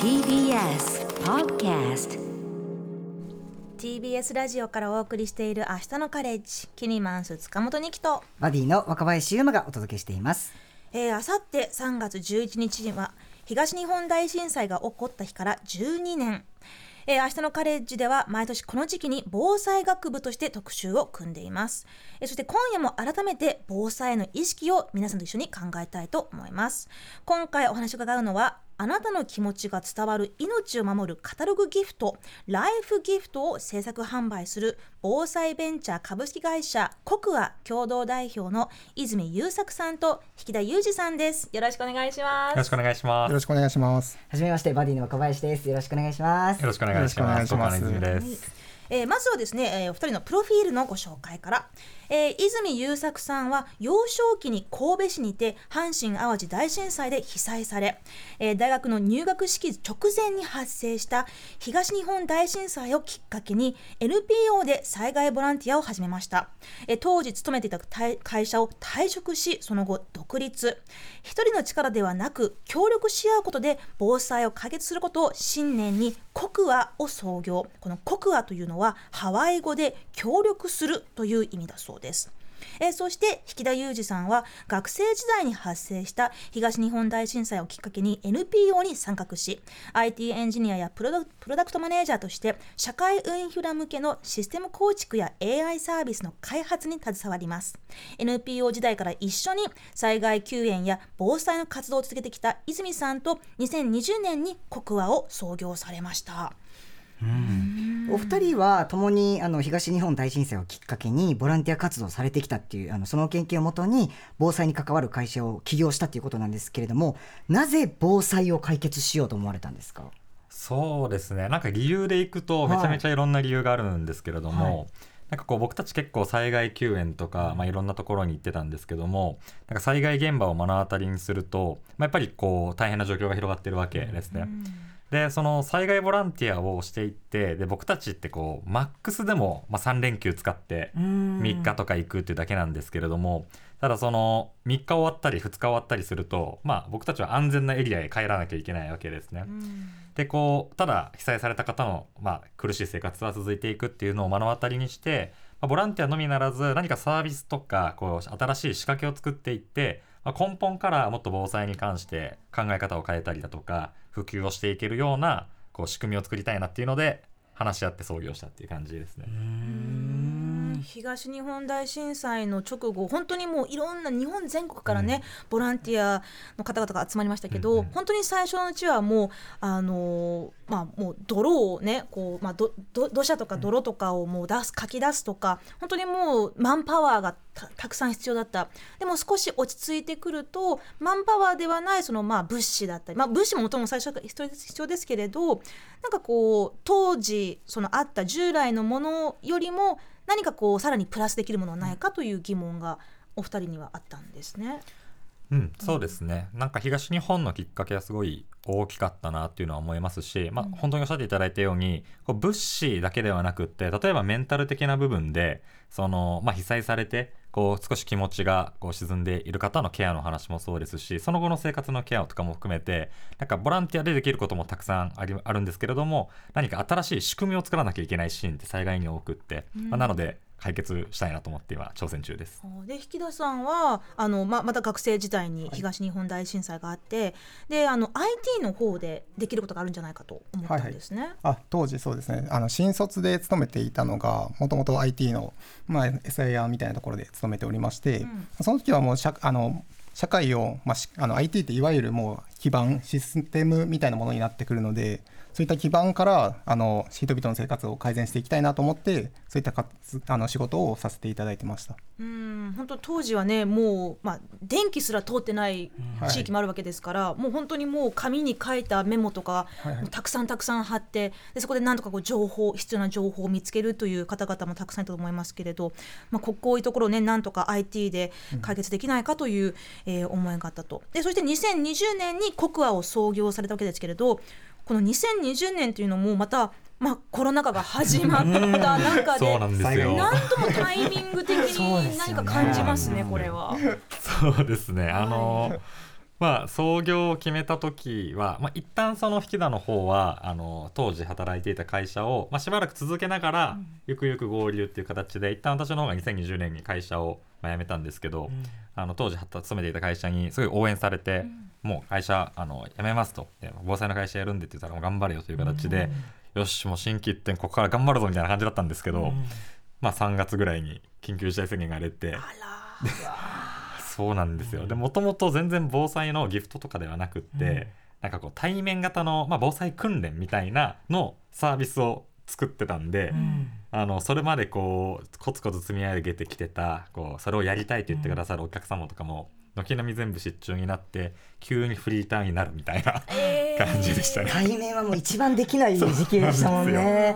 TBS Podcast TBS ラジオからお送りしている明日のカレッジキニマンス塚本二木とバディの若林優馬がお届けしています。えー、あさって3月11日には東日本大震災が起こった日から12年、えー、明日のカレッジでは毎年この時期に防災学部として特集を組んでいます、えーそして今夜も改めて防災への意識を皆さんと一緒に考えたいと思います。今回お話を伺うのはあなたの気持ちが伝わる命を守るカタログギフトライフギフトを制作販売する防災ベンチャー株式会社コクア共同代表の泉優作さんと引田裕二さんですよろしくお願いしまよろすしくお願いしまよす。ろしくお願いします。はじめまして、バディの若林です。よろしくお願いします。よろしくお願いします。よろしくお願いします岡野泉です。えーまずはですね、えーお二人のプロフィールのご紹介から、えー泉優作さんは幼少期に神戸市にて阪神・淡路大震災で被災され、えー大学の入学式直前に発生した東日本大震災をきっかけに NPO で災害ボランティアを始めました、えー当時勤めていた会社を退職しその後独立。一人の力ではなく協力し合うことで防災を解決することを信念にコクアを創業。このコクアというのはハワイ語で協力するという意味だそうです。です。えそして引田裕二さんは学生時代に発生した東日本大震災をきっかけに NPO に参画し IT エンジニアやプロダクトマネージャーとして社会インフラ向けのシステム構築や AI サービスの開発に携わります。NPO 時代から一緒に災害救援や防災の活動を続けてきた泉さんと2020年にコクアを創業されました。お二人は共にあの東日本大震災をきっかけにボランティア活動をされてきたっていうあのその研究をもとに防災に関わる会社を起業したっていうことなんですけれども、なぜ防災を解決しようと思われたんですか？そうですね。なんか理由でいくとめちゃめちゃいろんな理由があるんですけれども、はいなんかこう僕たち結構災害救援とか、まあ、いろんなところに行ってたんですけどもなんか災害現場を目の当たりにすると、まあ、やっぱりこう大変な状況が広がってるわけですね。でその災害ボランティアをしていってで僕たちってこうマックスでも、まあ、3連休使って3日とか行くっていうだけなんですけれどもただその3日終わったり2日終わったりするとまあ僕たちは安全なエリアへ帰らなきゃいけないわけですね。でこうただ被災された方の、まあ、苦しい生活は続いていくっていうのを目の当たりにして、まあ、ボランティアのみならず何かサービスとかこう新しい仕掛けを作っていって、まあ、根本からもっと防災に関して考え方を変えたりだとか普及をしていけるようなこう仕組みを作りたいなっていうので話し合って創業したっていう感じですね。東日本大震災の直後本当にもういろんな日本全国からね、ボランティアの方々が集まりましたけど、本当に最初のうちはもうあのーまあもう泥をねこうまあどど土砂とか泥とかをもう出すかき出すとか本当にもうマンパワーがたたくさん必要だった。でも少し落ち着いてくるとマンパワーではないそのまあ物資だったりまあ物資ももともと最初から必要です必要ですけれどなんかこう当時そのあった従来のものよりも何かこうさらにプラスできるものはないかという疑問がお二人にはあったんですね。うん、そうですね。なんか東日本のきっかけはすごい大きかったなっていうのは思いますし、まあ、本当におっしゃっていただいたように、こう物資だけではなくって、例えばメンタル的な部分で、その、まあ、被災されて、こう少し気持ちがこう沈んでいる方のケアの話もそうですし、その後の生活のケアとかも含めて、なんかボランティアでできることもたくさんありあるんですけれども、何か新しい仕組みを作らなきゃいけないシーンって災害に多くって、まあ、なので解決したいなと思って今挑戦中です。で引田さんはあの、ままた学生時代に東日本大震災があって、であの IT の方でできることがあるんじゃないかと思ったんですね。あ当時そうですねあの新卒で勤めていたのがもともと IT の、まあ、SIR みたいなところで勤めておりまして、んその時はもう社あの社会を、まあ、しあの IT っていわゆるもう基盤システムみたいなものになってくるのでそういった基盤からあの人々の生活を改善していきたいなと思ってそういったかつあの仕事をさせていただいてました。うん本当当時はねもう、まあ、電気すら通ってない地域もあるわけですから、もう本当にもう紙に書いたメモとか、はいたくさんたくさん貼ってでそこでなんとかこう情報必要な情報を見つけるという方々もたくさんいたと思いますけれど、まあ、ここういうところをねなんとか IT で解決できないかという、えー思いがあったと。でそして2020年にコクアを創業されたわけですけれどこの2020年というのもまた、まあ、コロナ禍が始まった中でそうなんですよ。なんともタイミング的に何か感じますね、これは。そうですね。あの、まあ創業を決めた時は、まあ、一旦その引田の方はあの当時働いていた会社を、まあ、しばらく続けながら、ゆくゆく合流っていう形で一旦私の方が2020年に会社を、まあ、辞めたんですけど、あの当時勤めていた会社にすごい応援されて、もう会社あの辞めますと。で防災の会社やるんでって言ったらもう頑張れよという形で、よしもう新規一点ここから頑張るぞみたいな感じだったんですけど、まあ3月ぐらいに緊急事態宣言が出て。そうなんですよ。でもともと全然防災のギフトとかではなくって、なんかこう対面型の、まあ、防災訓練みたいなのサービスを作ってたんで、あのそれまでこうコツコツ積み上げてきてたこうそれをやりたいと言ってくださるお客様とかも軒並み全部出張になって急にフリーターになるみたいな。感じでしたね。対面はもう一番できない時期でしたもんね。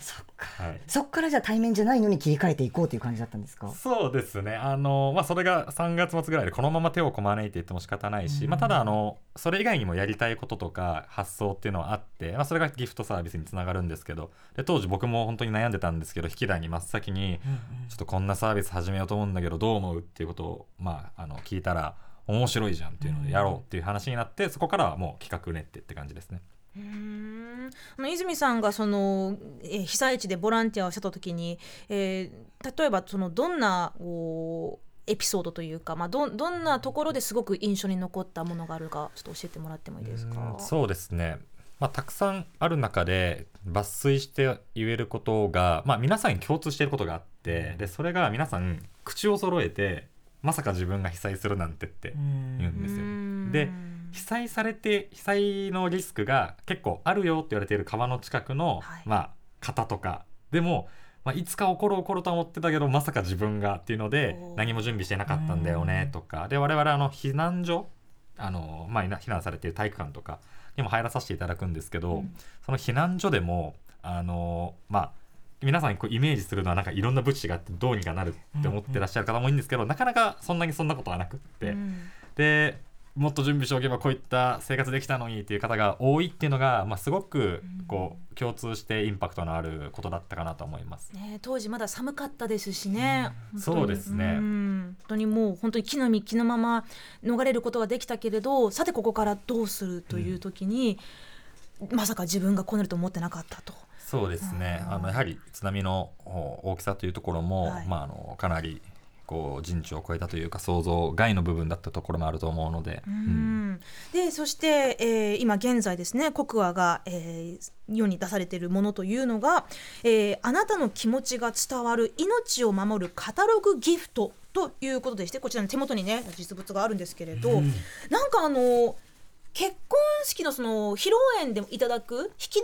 そっか。はいそっからじゃあ対面じゃないのに切り替えていこうという感じだったんですか？そうですねあの、まあ、それが3月末ぐらいでこのまま手をこまねいて言っても仕方ないし、まあ、ただあのそれ以外にもやりたいこととか発想っていうのはあって、まあ、それがギフトサービスにつながるんですけどで当時僕も本当に悩んでたんですけど引き台に真っ先にちょっとこんなサービス始めようと思うんだけどどう思うっていうことを、まあ、あの聞いたら面白いじゃんっていうのでやろうっていう話になってそこからはもう企画練ってって感じですね。うー。ん泉さんがその、えー被災地でボランティアをした時に、えー例えばそのどんなエピソードというか、まあ、どんどんなところですごく印象に残ったものがあるかちょっと教えてもらってもいいですか？うんそうですね、まあ、たくさんある中で抜粋して言えることが、まあ、皆さんに共通していることがあってでそれが皆さん口を揃えてまさか自分が被災するなんてって言うんですよ。うん。で被災されて被災のリスクが結構あるよって言われている川の近くの、はい。まあ、方とか。でも、まあ、いつか起こる起こるとは思ってたけどまさか自分がっていうので何も準備してなかったんだよねとか。で我々あの避難所あの、まあ、避難されている体育館とかにも入らさせていただくんですけど、その避難所でもあのまあ皆さんにこうイメージするのはなんかいろんな物資があってどうにかなるって思ってらっしゃる方も多いんですけど、なかなかそんなにそんなことはなくって、うん。でもっと準備しておけばこういった生活できたのにっていう方が多いっていうのが、まあ、すごくこう共通してインパクトのあることだったかなと思います。ね、当時まだ寒かったですしね、本当に。そうですね。うん。本当にもう本当に木の実木のまま逃れることができたけれどさてここからどうするという時に、まさか自分がこうなると思ってなかったと。そうですね。あのやはり津波のお大きさというところも、はい。まあ、あのかなりこう人知を超えたというか想像外の部分だったところもあると思うので、ううん。ん。でそして、えー今現在ですねコクアが、えー世に出されているものというのが、えーあなたの気持ちが伝わる命を守るカタログギフトということでしてこちらの手元にね実物があるんですけれど、なんかあの結婚式のその披露宴でもいただく引き出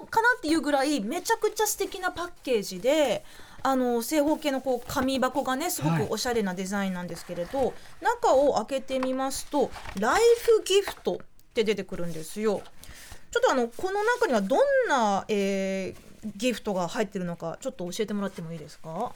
物かなっていうぐらいめちゃくちゃ素敵なパッケージであの正方形のこう紙箱がねすごはい。くおしゃれなデザインなんですけれど、中を開けてみますと「ライフギフト」って出てくるんですよ。ちょっとあのこの中にはどんな、えーギフトが入ってるのかちょっと教えてもらってもいいですか？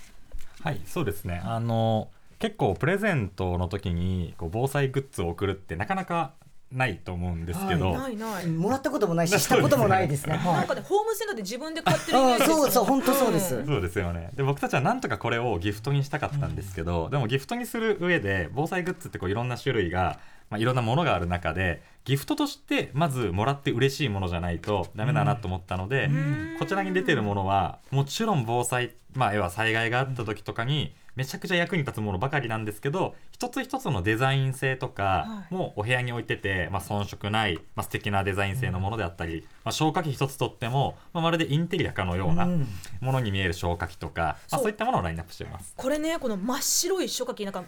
はいそうですね。あの結構プレゼントの時にこう防災グッズを送るってなかなかないと思うんですけど、ないない。もらったこともないししたこともないですね。はい。なんかねホームセンターで自分で買ってるイメーあジですよそうそう本当そうです。ん。そうですよね。で僕たちはなんとかこれをギフトにしたかったんですけど、でもギフトにする上で防災グッズってこういろんな種類が、まあ、いろんなものがある中でギフトとしてまずもらって嬉しいものじゃないとダメだなと思ったので、こちらに出てるものはもちろん防災、まあ、要は災害があった時とかにめちゃくちゃ役に立つものばかりなんですけど一つ一つのデザイン性とかもお部屋に置いてて、まあ、遜色ない、まあ、素敵なデザイン性のものであったり、まあ、消火器一つとっても、まあ、まるでインテリアかのようなうん。ものに見える消火器とか、まあ、そう。そういったものをラインナップしています。これねこの真っ白い消火器なんか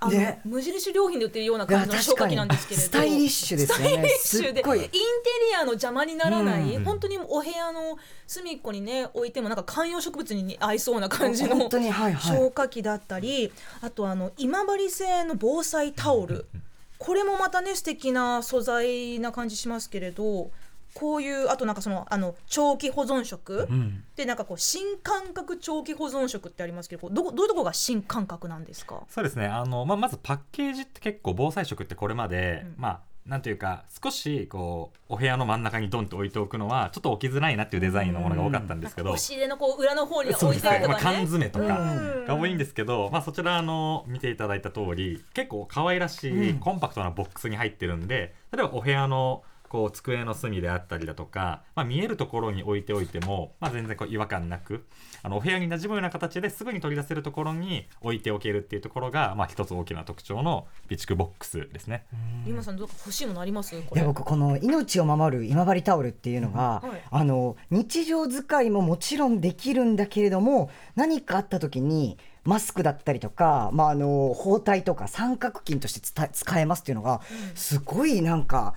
あの、ね無印良品で売ってるような感じの消火器なんですけれど。スタイリッシュですよね。スタイリッシュでインテリアの邪魔にならない、うん。本当にお部屋の隅っこにね置いてもなんか観葉植物に合いそうな感じの本当にはいはい。消火器だったり、あとあの今治製の防災タオル。これもまたね素敵な素材な感じしますけれどこういうあとなんかそのあの長期保存食、でなんかこう新感覚長期保存食ってありますけどどこどういうところが新感覚なんですか？そうですね。あの、まあ、まずパッケージって結構防災食ってこれまで、うん。まあなんていうか少しこうお部屋の真ん中にドンと置いておくのはちょっと置きづらいなっていうデザインのものが多かったんですけど、押し入れのこう裏の方に置いてあるとまあ、かね。缶詰とかうん。が多いんですけど、まあ、そちらあの見ていただいた通り結構可愛らしいコンパクトなボックスに入ってるんで例えばお部屋のこう机の隅であったりだとか、まあ、見えるところに置いておいても、まあ、全然こう違和感なくあのお部屋に馴染むような形ですぐに取り出せるところに置いておけるっていうところが、まあ、一つ大きな特徴の備蓄ボックスですね。ゆまさんどうか欲しいものあります？これ。いや僕この命を守る今治タオルっていうのが、うんはいあの日常使いももちろんできるんだけれども何かあった時にマスクだったりとか、まあ、あの包帯とか三角巾として使え使えますっていうのがすごいなんか。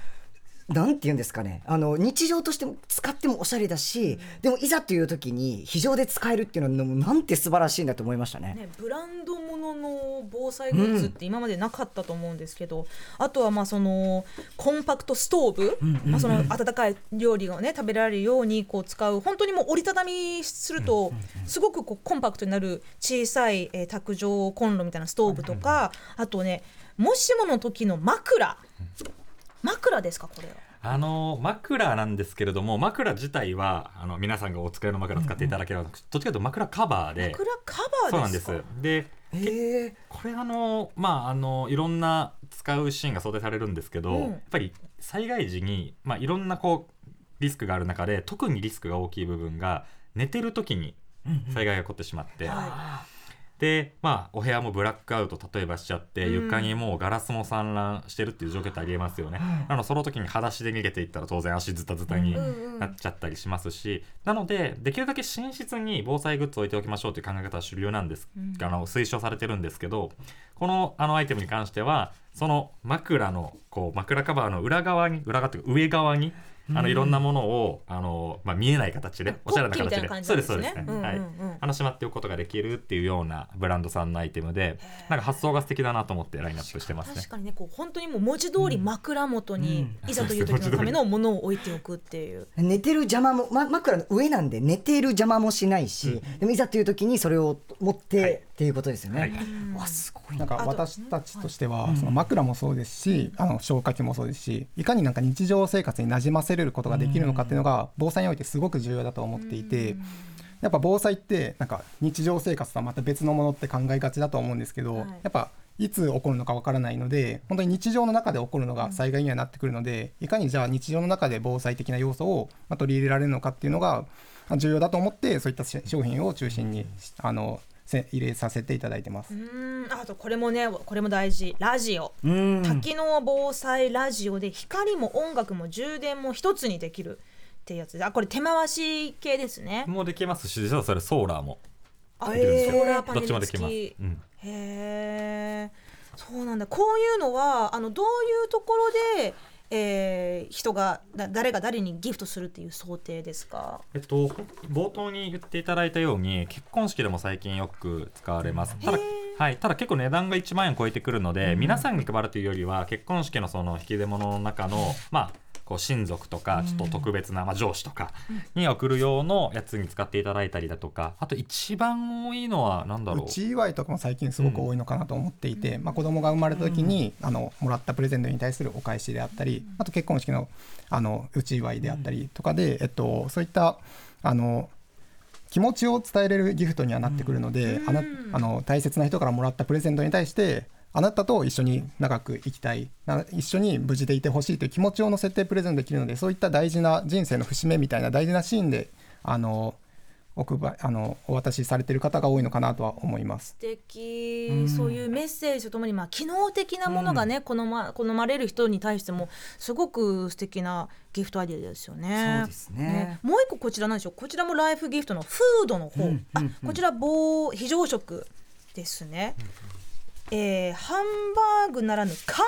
なんて言うんですかね。あの日常としても使ってもおしゃれだし、でもいざという時に非常で使えるっていうのはなんて素晴らしいんだと思いましたね。ね、ブランドものの防災グッズって今までなかったと思うんですけど、あとはまあそのコンパクトストーブ、まあ、その温かい料理がね食べられるようにこう使う本当にもう折りたたみするとすごくこうコンパクトになる小さい、えー卓上コンロみたいなストーブとか、あとねもしもの時の枕枕ですかこれは？あの枕なんですけれども枕自体はあの皆さんがお使いの枕使っていただければ、どっちかというと枕カバーで。枕カバそうなんです。ーでえこれあのまああのいろんな使うシーンが想定されるんですけど、うん。やっぱり災害時に、まあ、いろんなこうリスクがある中で特にリスクが大きい部分が寝てる時に災害が起こってしまって、はでまあお部屋もブラックアウト例えばしちゃって、うん。床にもうガラスも散乱してるっていう状況ってありえますよね、なのでその時に裸足で逃げていったら当然足ズタズタになっちゃったりしますし、なのでできるだけ寝室に防災グッズを置いておきましょうという考え方は主流なんです、うん。あの推奨されてるんですけどこのあのアイテムに関してはその枕のこう枕カバーの裏側に裏側というか上側にあのいろんなものをあの、まあ、見えない形でおしゃれな形で。そうでそうですね、です。すねうんうんうん。はい。あのしまっておくことができるっていうようなブランドさんのアイテムでなんか発想が素敵だなと思ってラインナップしてますね。確かにねこう本当にもう文字通り枕元に、いざという時うんのためのものを置いておくっていう。寝てる邪魔も、ま、枕の上なんで寝ている邪魔もしないし、でもいざという時にそれを持って、はいっていうことですよね。はい。わすごい。なんか私たちとしては、その枕もそうですし、あの消火器もそうですしいかになんか日常生活に馴染ませれることができるのかっていうのが防災においてすごく重要だと思っていて、やっぱ防災ってなんか日常生活とはまた別のものって考えがちだと思うんですけど、はい。やっぱいつ起こるのかわからないので本当に日常の中で起こるのが災害にはなってくるので、いかにじゃあ日常の中で防災的な要素をまあ取り入れられるのかっていうのがまあ重要だと思ってそういった商品を中心にあのせ入れさせていただいてます。う。ーん。あとこれもねこれも大事。ラジオ。うん。多機能防災ラジオで光も音楽も充電も一つにできるっていうやつ。であこれ手回し系ですね。もうできますし実はそれソーラーも。あできるんですよ。ソーラーパネルどっちもできます、付きうん。へえそうなんだ。こういうのはあのどういうところで、えー人がだ誰が誰にギフトするっていう想定ですか？えっと、冒頭に言っていただいたように結婚式でも最近よく使われます。ただ,、はい、ただ結構値段が1万円超えてくるので、皆さんに配るというよりは結婚式のその引き出物の中のまあこう親族とかちょっと特別な、まあ、上司とかに送る用のやつに使っていただいたりだとかあと一番多いのは何だろう。うち祝いとかも最近すごく多いのかなと思っていて、まあ、子供が生まれた時に、あのもらったプレゼントに対するお返しであったりあと結婚式のあのうち祝いであったりとかで、えっと、そういったあの気持ちを伝えれるギフトにはなってくるので、あの大切な人からもらったプレゼントに対してあなたと一緒に長く生きたい。な一緒に無事でいてほしいという気持ちを乗せてプレゼントできるのでそういった大事な人生の節目みたいな大事なシーンであのお配あのお渡しされている方が多いのかなとは思います。素敵、そういうメッセージとともに、まあ、機能的なものがね、好ま好まれる人に対してもすごく素敵なギフトアイデアですよね。そうですね。もう一個こちらなんでしょうこちらもライフギフトのフードの方、あこちら棒非常食ですね。えーハンバーグならぬカン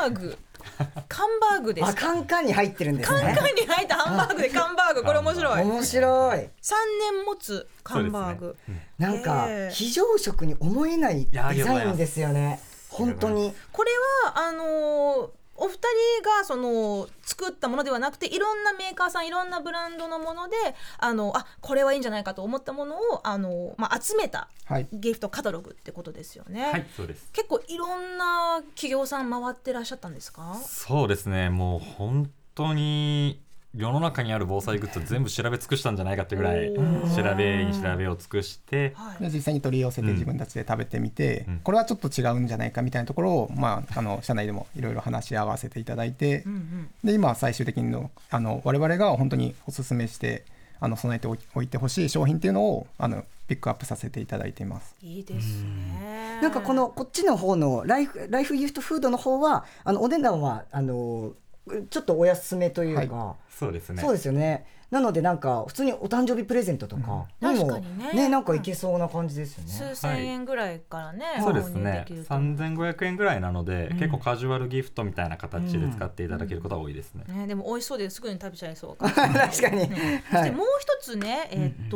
バーグ カンバーグですあカンカンに入ってるんですカンね。カンに入ったハンバーグでカンバーグこれ面白い面白い。三年持つカンバーグ、なんかへー非常食に思えないデザインですよね。本当に。これはあのーお二人がその作ったものではなくていろんなメーカーさんいろんなブランドのものであのあこれはいいんじゃないかと思ったものをあの、まあ、集めたはい。ギフトカタログってことですよね。はいそうです。結構いろんな企業さん回ってらっしゃったんですか？そうですね。もう本当に世の中にある防災グッズを全部調べ尽くしたんじゃないかってぐらい調べに調べを尽くして実際に取り寄せてうん自分たちで食べてみて、うん。これはちょっと違うんじゃないかみたいなところを、まあ、あの社内でもいろいろ話し合わせていただいて、うんうん。で今最終的にのあの我々が本当にお勧めしてあの備えておいおいてほしい商品っていうのをあのピックアップさせていただいています。いいですね。なんかこのこっちの方のライフライフギフトフードの方はあのお値段はあのちょっとお安めというか、そうですね。そうですよね。なのでなんか普通にお誕生日プレゼントとかうん。にも確かにね。なんかいけそうな感じですよね。数千円ぐらいからね、そうですね。できると3500円ぐらいなので、結構カジュアルギフトみたいな形で使っていただけることが多いですね、ね、でも美味しそうですぐに食べちゃいそう。確かに。ねそしはい。てもう一つね、えーっ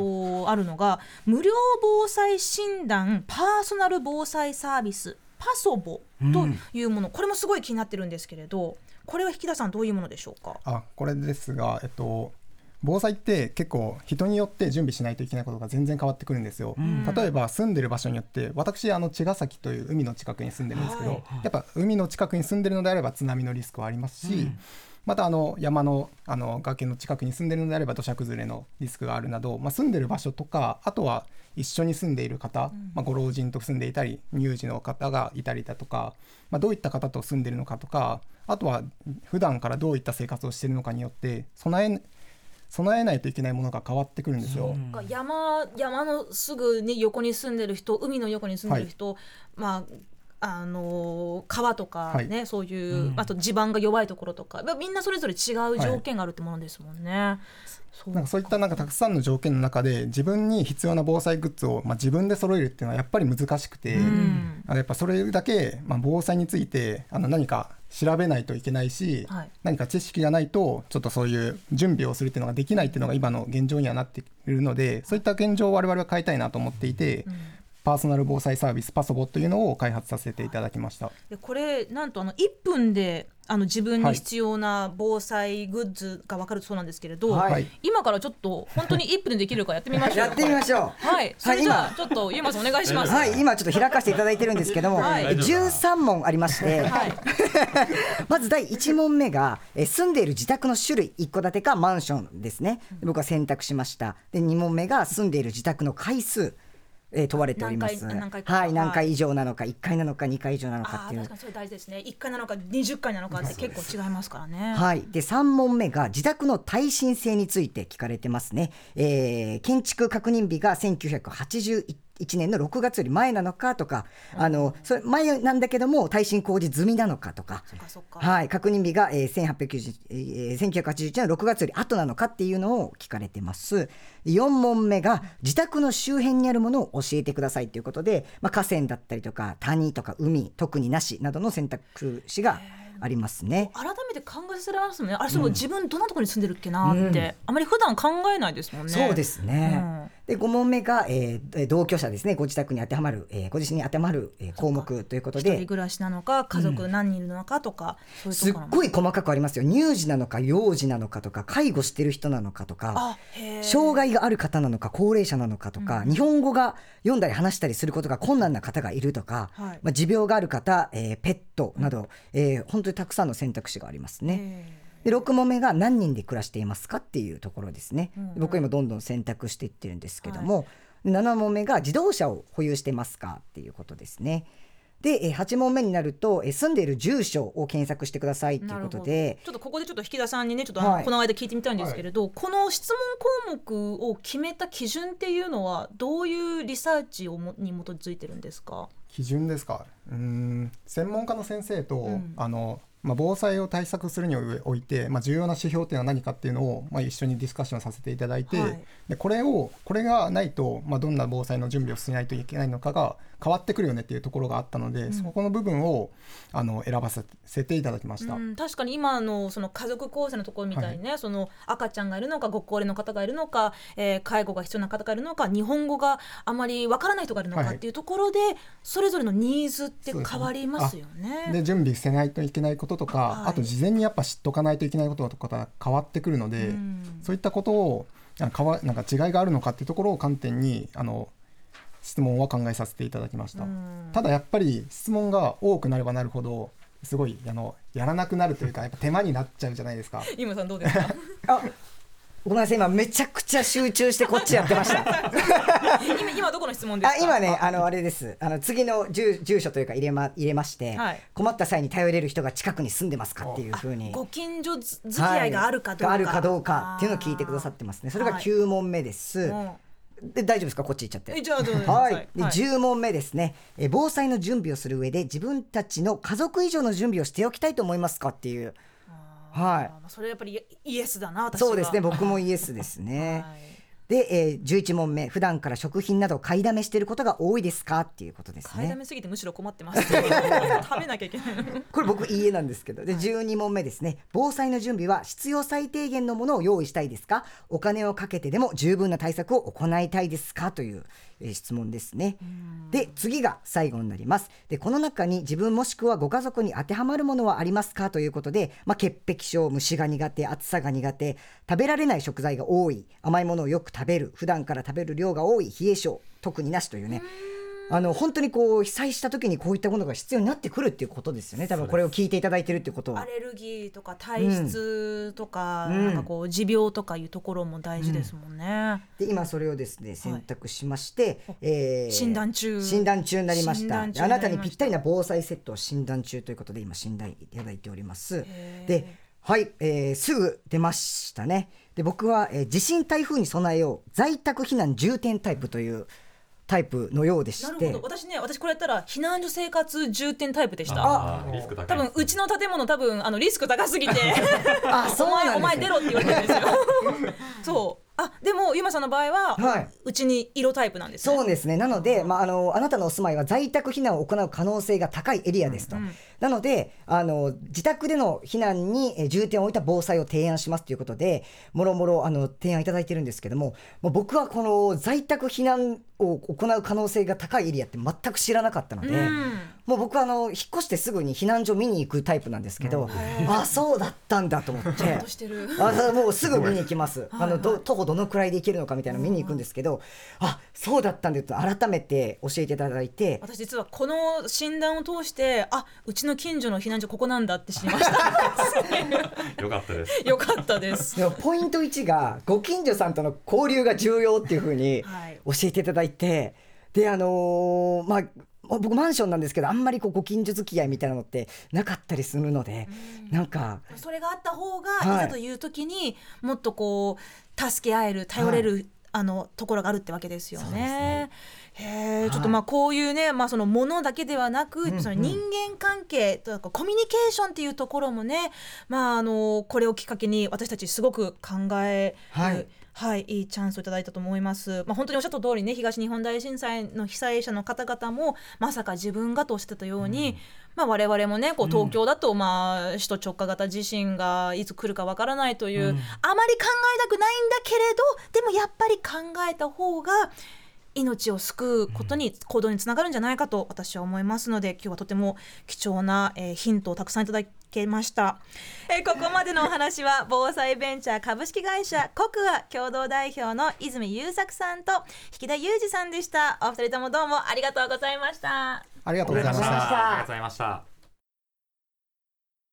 と、あるのが無料防災診断パーソナル防災サービスパソボというもの、これもすごい気になってるんですけれどこれは引田さんどういうものでしょうか？あこれですが、えっと、防災って結構人によって準備しないといけないことが全然変わってくるんですよ。例えば住んでる場所によって私あの茅ヶ崎という海の近くに住んでるんですけど、はい。やっぱ海の近くに住んでるのであれば津波のリスクはありますし、またあの山のあの崖の近くに住んでるのであれば土砂崩れのリスクがあるなど、まあ、住んでる場所とかあとは一緒に住んでいる方、まあ、ご老人と住んでいたり乳児の方がいたりだとか、まあ、どういった方と住んでるのかとかあとは普段からどういった生活をしているのかによって備え備えないといけないものが変わってくるんですよ。山山のすぐに横に住んでる人海の横に住んでる人、まああのー川とかね、そういう、あと地盤が弱いところとか。まあみんなそれぞれ違う条件があるってものですもんね。そうなんかそういったなんかたくさんの条件の中で自分に必要な防災グッズを、まあ、自分で揃えるっていうのはやっぱり難しくて、ん。あのやっぱそれだけ、まあ、防災についてあの何か調べないといけないし、はい。何か知識がないとちょっとそういう準備をするっていうのができないっていうのが今の現状にはなっているのでそういった現状を我々は変えたいなと思っていて、パーソナル防災サービスパソボというのを開発させていただきました。でこれなんとあの1分であの自分に必要な防災グッズが分かるそうなんですけれど、はい今からちょっと本当に1分でできるかやってみましょうやってみましょう。はいそれじゃはいあちょっとゆうまさんお願いしますはい、今ちょっと開かせていただいてるんですけども、はいえ13問ありまして、はい まず第1問目が、え住んでいる自宅の種類、一戸建てかマンションですね。で僕は選択しました。で、2問目が住んでいる自宅の回数。えー問われております。何回はい、何はい。回以上なのか、1回なのか、2回以上なのかっていう。確か。にそれ大事ですね。1回なのか20回なのかって結構違いますからね。はい、で3問目が自宅の耐震性について聞かれてますね、えー建築確認日が1981年の6月より前なのかとか、あのそれ前なんだけども耐震工事済みなのかとか。はい、確認日が、えー、1890えー1981年の6月より後なのかっていうのを聞かれてます。4問目が自宅の周辺にあるものを教えてくださいということで、まあ、河川だったりとか谷とか海特になしなどの選択肢がありますね。改めて考えさせられますもんね。あれそう、自分どんなところに住んでるっけなって、あまり普段考えないですもんね。そうですね。うんで5問目が、えー同居者ですね。ご自宅に当てはまる、えーご自身に当てはまる、えー項目ということ一人で暮らしなのか家族何人いるのかとか、そういうすっところごい細かくありますよ。乳児なのか幼児なのかとか介護してる人なのかとか障害がある方なのか高齢者なのかとか、日本語が読んだり話したりすることが困難な方がいるとか、はい。まあ、持病がある方、えーペットなど、えー本当にたくさんの選択肢がありますね。へで6問目が何人で暮らしていますかっていうところですね、で僕は今どんどん選択していってるんですけども、で7問目が自動車を保有してますかっていうことですね。でえー8問目になるとえー住んでいる住所を検索してくださいということで。ちょっとここでちょっと引田さんにねちょっとはい。この間聞いてみたいんですけれど、この質問項目を決めた基準っていうのはどういうリサーチをもに基づいてるんですか？基準ですか？うーん。専門家の先生と、ん。あのまあ、防災を対策するにおいて、まあ、重要な指標っていうのは何かっていうのを、まあ、一緒にディスカッションさせていただいて、はい。でこれをこれがないと、まあ、どんな防災の準備をしないといけないのかが変わってくるよねっていうところがあったので、そこの部分をあの選ばせていただきました。うん、確かに今のその家族構成のところみたいにね、その赤ちゃんがいるのかご高齢の方がいるのか、えー介護が必要な方がいるのか日本語があまりわからない人がいるのかはい。っていうところで、それぞれのニーズって変わりますよね。で準備してないといけないことこととか、はい。あと事前にやっぱ知っとかないといけないこととかが変わってくるので、うん。そういったことをあ変わなんか違いがあるのかっていうところを観点にあの質問は考えさせていただきました、うん。ただやっぱり質問が多くなればなるほどすごいあのやらなくなるというかやっぱ手間になっちゃうじゃないですか。井村さんどうですか？あ ごめんなさい今めちゃくちゃ集中してこっちやってました。今今どこの質問ですか？あ今ねあのあれです。あの次の住住所というか入れま入れまして、はい。困った際に頼れる人が近くに住んでますかっていうふうに。ご近所付き合いがあるかどうか、はいがあるかどうかっていうのを聞いてくださってますね。それがはい9問目です、うんで大丈夫ですか？こっち行っちゃって。えじゃあどうぞ。はい、ではい。10問目ですね。え防災の準備をする上で自分たちの家族以上の準備をしておきたいと思いますかっていうはい。それやっぱりイエスだな私は。そうですね。僕もイエスですね、はいで、えー、11問目普段から食品など買いだめしてることが多いですか？っていうことですね。買いだめすぎてむしろ困ってます 食べなきゃいけない。これ僕いいえなんですけど。で12問目ですね。防災の準備は必要最低限のものを用意したいですか？お金をかけてでも十分な対策を行いたいですか？という、えー質問ですね。で次が最後になります。でこの中に自分もしくはご家族に当てはまるものはありますか？ということで、まあ、潔癖症虫が苦手暑さが苦手食べられない食材が多い甘いものをよく食べる普段から食べる量が多い冷え性特になしというね。あの本当にこう被災した時にこういったものが必要になってくるっていうことですよね。多分これを聞いていただいてるっていうことは。アレルギーとか体質とか、うん。なんかこう持病とかいうところも大事ですもんね、で今それをですね選択しまして、えー診断中。診断中になりました。あなたにぴったりな防災セットを診断中ということで今診断いただいております。ではい、えーすぐ出ましたねで僕は、えー地震台風に備えよう在宅避難重点タイプというタイプのようでして。なるほど。私ね私これやったら避難所生活重点タイプでした。あ。ーリスク高い。多分うちの建物多分あのリスク高すぎて。あそうお前おなんですね。前出ろって言われてるんですよ。そうあでもゆまさんの場合は、はい。うちに色タイプなんですね。そうですね。なので、まあ、あのあなたのお住まいは在宅避難を行う可能性が高いエリアですと、なのであの自宅での避難にえー重点を置いた防災を提案しますということでもろもろあの提案いただいてるんですけどももう僕はこの在宅避難を行う可能性が高いエリアって全く知らなかったので、うんもう僕はあの引っ越してすぐに避難所見に行くタイプなんですけど、あそうだったんだと思って。ちゃんとしてる。あもうすぐ見に行きます。あのど徒歩どのくらいで行けるのかみたいなの見に行くんですけど、あそうだったんだと改めて教えていただいて、私実はこの診断を通してあうちの近所の避難所ここなんだって知りました。よかったです。よかったです。でもポイント1がご近所さんとの交流が重要っていうふうにはい。教えていただいて、であのーまあ僕マンションなんですけどあんまりこうご近所付き合いみたいなのってなかったりするので、なんかそれがあった方が、はい。い、ざという時にもっとこう助け合える頼れる、あのところがあるってわけですよね。へえ、ちょっとまあこういうね、まあそのものだけではなく、その人間関係とかコミュニケーションっていうところもね、まああのこれをきっかけに私たちすごく考える。はいはい、いいチャンスをいただいたと思います。まあ、本当におっしゃった通りね、東日本大震災の被災者の方々も、まさか自分がとおっしゃってたように、まあ、我々もね、こう東京だと、まあ、首都直下型地震がいつ来るかわからないという、あまり考えたくないんだけれど、でもやっぱり考えた方が、命を救うことに行動につながるんじゃないかと私は思いますので今日はとても貴重な、えーヒントをたくさんいただけました、えーここまでのお話は 防災ベンチャー株式会社コクア共同代表の泉優作さんと引田裕二さんでした。お二人ともどうもありがとうございました。ありがとうございました。ありがとうございました。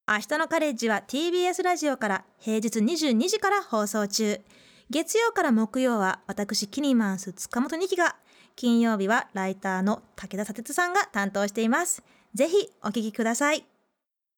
明日のカレッジは TBS ラジオから平日22時から放送中。月曜から木曜は私キニマンス塚本二希が金曜日はライターの武田砂鉄さんが担当しています。ぜひお聞きください